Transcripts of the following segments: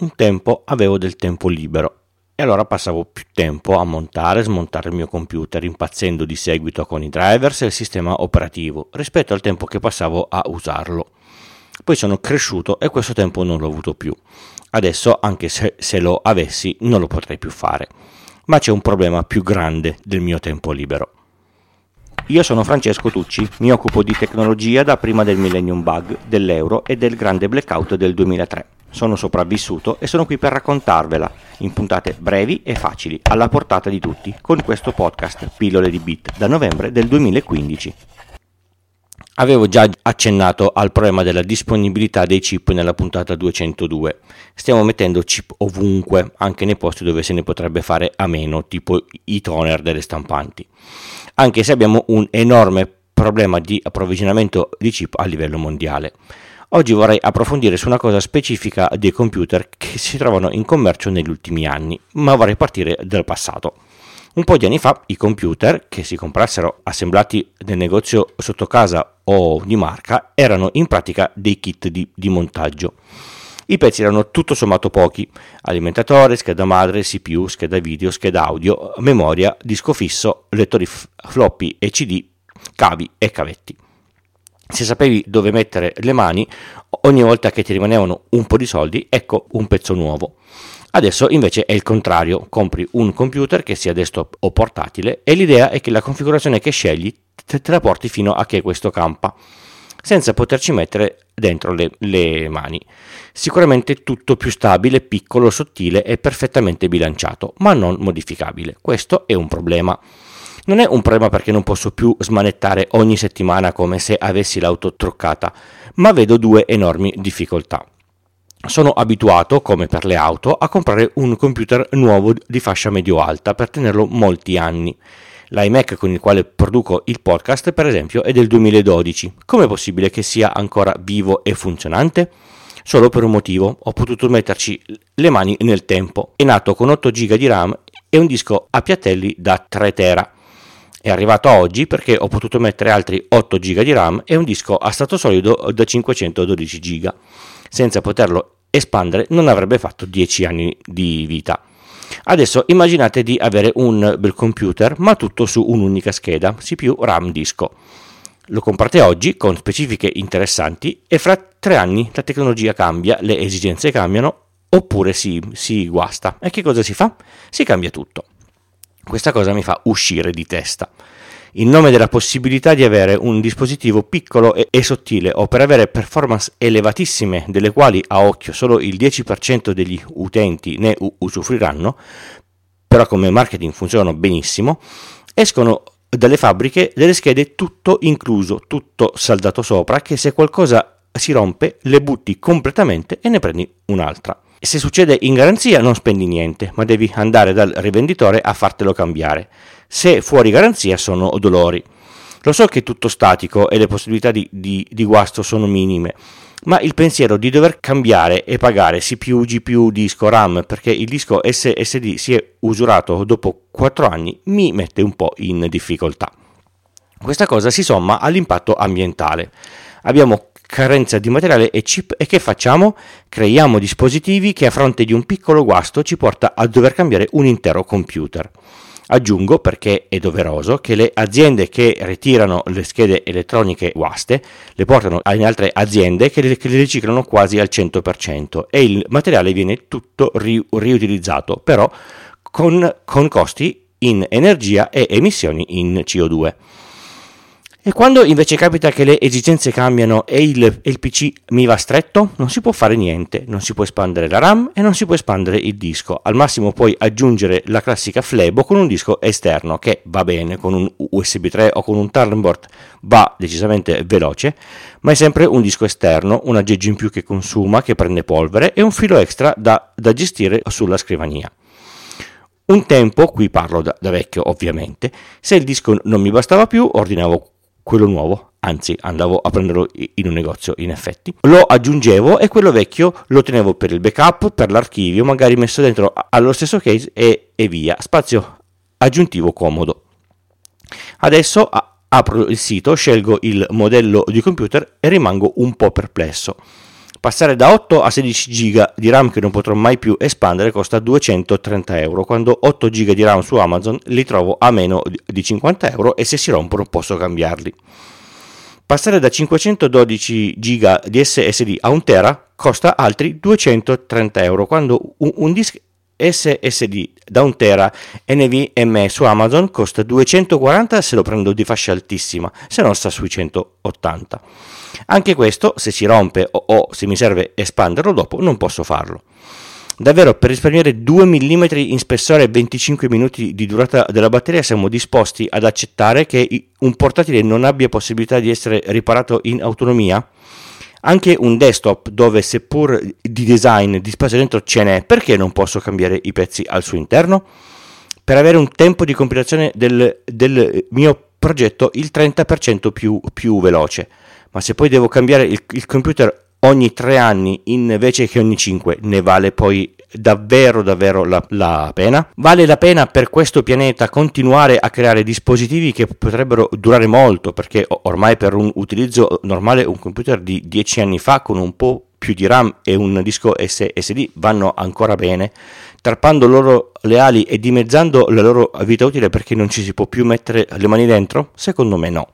un tempo avevo del tempo libero e allora passavo più tempo a montare e smontare il mio computer, impazzendo di seguito con i drivers e il sistema operativo, rispetto al tempo che passavo a usarlo. Poi sono cresciuto e questo tempo non l'ho avuto più. Adesso, anche se, se lo avessi, non lo potrei più fare. Ma c'è un problema più grande del mio tempo libero. Io sono Francesco Tucci, mi occupo di tecnologia da prima del Millennium Bug, dell'euro e del grande blackout del 2003. Sono sopravvissuto e sono qui per raccontarvela in puntate brevi e facili, alla portata di tutti, con questo podcast Pillole di Bit da novembre del 2015. Avevo già accennato al problema della disponibilità dei chip nella puntata 202. Stiamo mettendo chip ovunque, anche nei posti dove se ne potrebbe fare a meno, tipo i toner delle stampanti. Anche se abbiamo un enorme problema di approvvigionamento di chip a livello mondiale. Oggi vorrei approfondire su una cosa specifica dei computer che si trovano in commercio negli ultimi anni, ma vorrei partire dal passato. Un po' di anni fa i computer che si comprassero assemblati nel negozio sotto casa o di marca erano in pratica dei kit di, di montaggio. I pezzi erano tutto sommato pochi, alimentatore, scheda madre, CPU, scheda video, scheda audio, memoria, disco fisso, lettori floppy e CD, cavi e cavetti se sapevi dove mettere le mani, ogni volta che ti rimanevano un po' di soldi, ecco un pezzo nuovo. Adesso invece è il contrario, compri un computer che sia desktop o portatile e l'idea è che la configurazione che scegli te, la porti fino a che questo campa, senza poterci mettere dentro le, le mani. Sicuramente tutto più stabile, piccolo, sottile e perfettamente bilanciato, ma non modificabile. Questo è un problema. Non è un problema perché non posso più smanettare ogni settimana come se avessi l'auto truccata, ma vedo due enormi difficoltà. Sono abituato, come per le auto, a comprare un computer nuovo di fascia medio-alta per tenerlo molti anni. L'iMac con il quale produco il podcast, per esempio, è del 2012. Com'è possibile che sia ancora vivo e funzionante? Solo per un motivo, ho potuto metterci le mani nel tempo. È nato con 8 GB di RAM e un disco a piattelli da 3 tera è arrivato oggi perché ho potuto mettere altri 8 GB di RAM e un disco a stato solido da 512 GB. Senza poterlo espandere non avrebbe fatto 10 anni di vita. Adesso immaginate di avere un bel computer ma tutto su un'unica scheda, CPU, RAM, disco. Lo comprate oggi con specifiche interessanti e fra tre anni la tecnologia cambia, le esigenze cambiano oppure si, si guasta. E che cosa si fa? Si cambia tutto. Questa cosa mi fa uscire di testa. In nome della possibilità di avere un dispositivo piccolo e, e sottile o per avere performance elevatissime delle quali a occhio solo il 10% degli utenti ne u- usufruiranno, però come marketing funzionano benissimo, escono dalle fabbriche delle schede tutto incluso, tutto saldato sopra, che se qualcosa si rompe le butti completamente e ne prendi un'altra. Se succede in garanzia non spendi niente, ma devi andare dal rivenditore a fartelo cambiare. Se fuori garanzia sono dolori. Lo so che è tutto statico e le possibilità di, di, di guasto sono minime, ma il pensiero di dover cambiare e pagare CPU, GPU, disco, RAM perché il disco SSD si è usurato dopo 4 anni mi mette un po' in difficoltà. Questa cosa si somma all'impatto ambientale. Abbiamo carenza di materiale e chip e che facciamo? Creiamo dispositivi che a fronte di un piccolo guasto ci porta a dover cambiare un intero computer. Aggiungo, perché è doveroso, che le aziende che ritirano le schede elettroniche guaste le portano in altre aziende che le, che le riciclano quasi al 100% e il materiale viene tutto ri, riutilizzato, però con, con costi in energia e emissioni in CO2. E quando invece capita che le esigenze cambiano e il, il, PC mi va stretto, non si può fare niente, non si può espandere la RAM e non si può espandere il disco. Al massimo puoi aggiungere la classica flebo con un disco esterno che va bene, con un USB 3 o con un Thunderbolt va decisamente veloce, ma è sempre un disco esterno, un aggeggio in più che consuma, che prende polvere e un filo extra da, da gestire sulla scrivania. Un tempo, qui parlo da, da vecchio ovviamente, se il disco non mi bastava più, ordinavo quello nuovo, anzi andavo a prenderlo in un negozio in effetti, lo aggiungevo e quello vecchio lo tenevo per il backup, per l'archivio, magari messo dentro allo stesso case e, e via, spazio aggiuntivo comodo. Adesso apro il sito, scelgo il modello di computer e rimango un po' perplesso Passare da 8 a 16 GB di RAM che non potrò mai più espandere costa 230 euro, quando 8 GB di RAM su Amazon li trovo a meno di 50 euro e se si rompono posso cambiarli. Passare da 512 GB di SSD a 1 tera costa altri 230 euro, quando un, un disco SSD da 1 tera NVMe su Amazon costa 240 se lo prendo di fascia altissima, se no sta sui 180. Anche questo, se si rompe o, o se mi serve espanderlo dopo, non posso farlo. Davvero, per risparmiare 2 mm in spessore e 25 minuti di durata della batteria, siamo disposti ad accettare che un portatile non abbia possibilità di essere riparato in autonomia? Anche un desktop dove seppur di design di spazio dentro ce n'è, perché non posso cambiare i pezzi al suo interno? Per avere un tempo di compilazione del, del mio progetto il 30% più, più, veloce. Ma se poi devo cambiare il, il computer ogni tre anni invece che ogni cinque, ne vale poi davvero davvero la, la, pena? Vale la pena per questo pianeta continuare a creare dispositivi che potrebbero durare molto perché ormai per un utilizzo normale un computer di 10 anni fa con un po' più di RAM e un disco SSD vanno ancora bene, tarpando loro le ali e dimezzando la loro vita utile perché non ci si può più mettere le mani dentro? Secondo me no.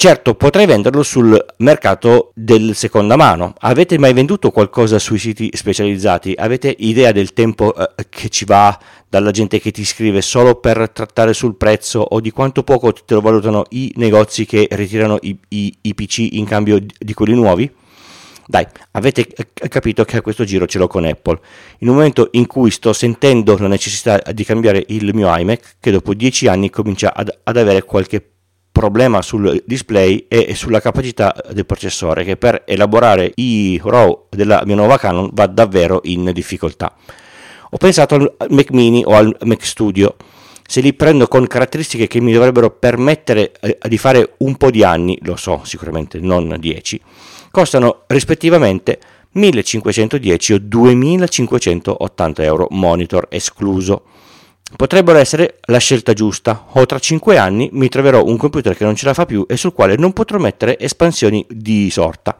Certo, potrei venderlo sul mercato del seconda mano. Avete mai venduto qualcosa sui siti specializzati? Avete idea del tempo eh, che ci va dalla gente che ti scrive solo per trattare sul prezzo o di quanto poco te lo valutano i negozi che ritirano i, i, i PC in cambio di, quelli nuovi? Dai, avete capito che a questo giro ce l'ho con Apple. In un momento in cui sto sentendo la necessità di cambiare il mio iMac, che dopo 10 anni comincia ad, ad avere qualche problema sul display e sulla capacità del processore che per elaborare i RAW della mia nuova Canon va davvero in difficoltà. Ho pensato al Mac mini o al Mac Studio, se li prendo con caratteristiche che mi dovrebbero permettere eh, di fare un po' di anni, lo so sicuramente non 10, costano rispettivamente 1510 o 2580 euro monitor escluso potrebbero essere la scelta giusta o tra 5 anni mi troverò un computer che non ce la fa più e sul quale non potrò mettere espansioni di sorta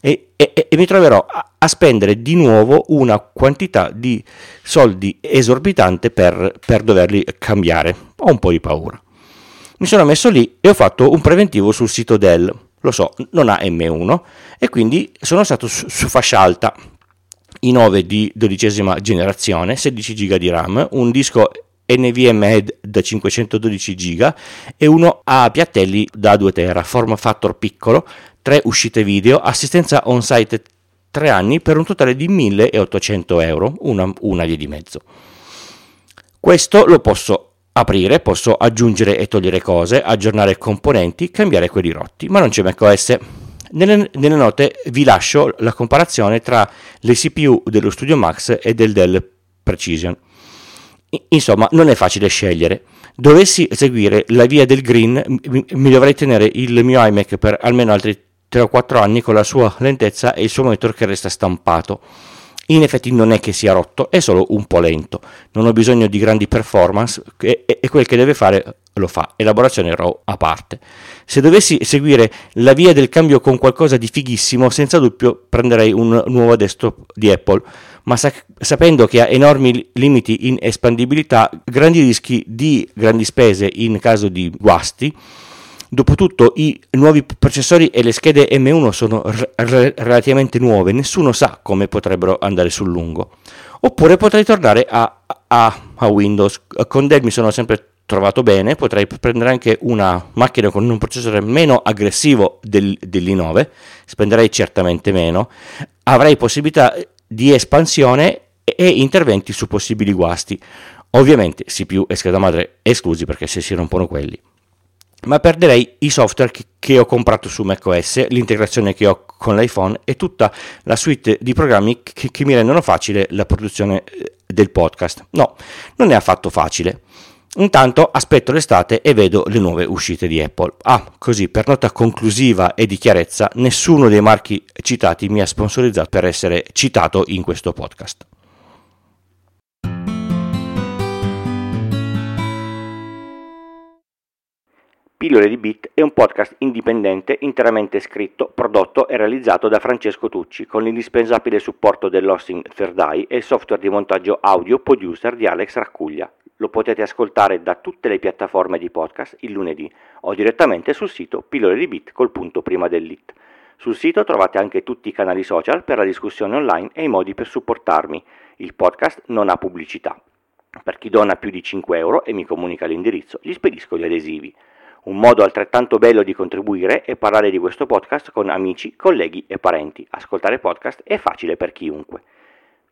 e, e, e mi troverò a, a, spendere di nuovo una quantità di soldi esorbitante per, per doverli cambiare. Ho un po' di paura. Mi sono messo lì e ho fatto un preventivo sul sito Dell. Lo so, non ha M1 e quindi sono stato su, su fascia alta i9 di dodicesima generazione, 16 GB di RAM, un disco NVMe da 512 GB e uno a piattelli da 2 tera, form factor piccolo, 3 uscite video, assistenza on-site 3 anni per un totale di 1800 euro, una, una via di mezzo. Questo lo posso aprire, posso aggiungere e togliere cose, aggiornare componenti, cambiare quelli rotti, ma non c'è macOS. Nelle, nelle note vi lascio la comparazione tra le CPU dello Studio Max e del Dell Precision. Insomma, non è facile scegliere. Dovessi seguire la via del green, mi dovrei tenere il mio iMac per almeno altri 3 o 4 anni con la sua lentezza e il suo monitor che resta stampato. In effetti non è che sia rotto, è solo un po' lento. Non ho bisogno di grandi performance e, e quel che deve fare lo fa. Elaborazione RAW a parte. Se dovessi seguire la via del cambio con qualcosa di fighissimo, senza dubbio prenderei un nuovo desktop di Apple ma sa- sapendo che ha enormi limiti in espandibilità, grandi rischi di grandi spese in caso di guasti. Dopotutto i nuovi processori e le schede M1 sono r- relativamente nuove, nessuno sa come potrebbero andare sul lungo. Oppure potrei tornare a, a, a Windows. Con Dell mi sono sempre trovato bene, potrei prendere anche una macchina con un processore meno aggressivo del, dell'i9, spenderei certamente meno, avrei possibilità di espansione e interventi su possibili guasti. Ovviamente CPU e scheda madre esclusi perché se si rompono quelli. Ma perderei i software che, che ho comprato su macOS, l'integrazione che ho con l'iPhone e tutta la suite di programmi che, che mi rendono facile la produzione eh, del podcast. No, non è affatto facile. Intanto aspetto l'estate e vedo le nuove uscite di Apple. Ah, così per nota conclusiva e di chiarezza, nessuno dei marchi citati mi ha sponsorizzato per essere citato in questo podcast. Pillole di Bit è un podcast indipendente interamente scritto, prodotto e realizzato da Francesco Tucci con l'indispensabile supporto dell'hosting Third Eye e il software di montaggio audio producer di Alex Raccuglia. Lo potete ascoltare da tutte le piattaforme di podcast il lunedì o direttamente sul sito Pillole di Bit col punto prima dell'it. Sul sito trovate anche tutti i canali social per la discussione online e i modi per supportarmi. Il podcast non ha pubblicità. Per chi dona più di 5 euro e mi comunica l'indirizzo, gli spedisco gli adesivi. Un modo altrettanto bello di contribuire è parlare di questo podcast con amici, colleghi e parenti. Ascoltare podcast è facile per chiunque.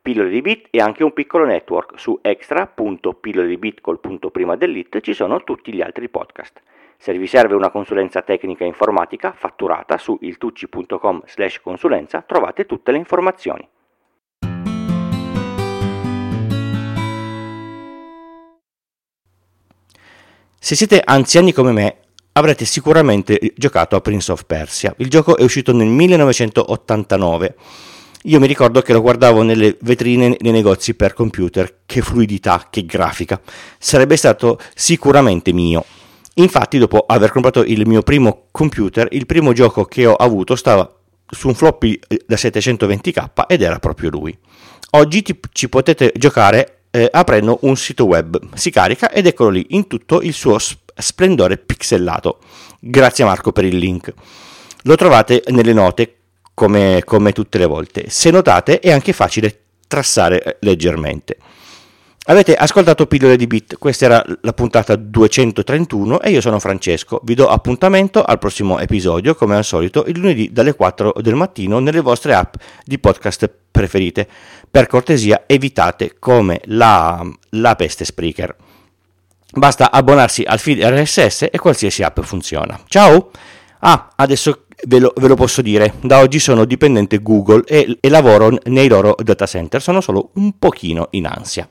Pillole di Bit è anche un piccolo network. Su extra.pillole di Bit col punto prima dell'it ci sono tutti gli altri podcast. Se vi serve una consulenza tecnica informatica fatturata su iltucci.com slash consulenza trovate tutte le informazioni. Se siete anziani come me, avrete sicuramente giocato a Prince of Persia. Il gioco è uscito nel 1989. Io mi ricordo che lo guardavo nelle vetrine nei negozi per computer. Che fluidità, che grafica. Sarebbe stato sicuramente mio. Infatti, dopo aver comprato il mio primo computer, il primo gioco che ho avuto stava su un floppy eh, da 720k ed era proprio lui. Oggi ti, ci potete giocare eh, aprendo un sito web. Si carica ed eccolo lì in tutto il suo splendore pixelato. Grazie Marco per il link. Lo trovate nelle note come, come tutte le volte. Se notate è anche facile trassare eh, leggermente. Avete ascoltato Pillole di Bit, questa era la puntata 231 e io sono Francesco. Vi do appuntamento al prossimo episodio, come al solito, il lunedì dalle 4 del mattino nelle vostre app di podcast preferite. Per cortesia evitate come la, la peste Spreaker. Basta abbonarsi al feed RSS e qualsiasi app funziona. Ciao! Ah, adesso ve lo, ve lo posso dire, da oggi sono dipendente Google e, e lavoro nei loro data center, sono solo un pochino in ansia.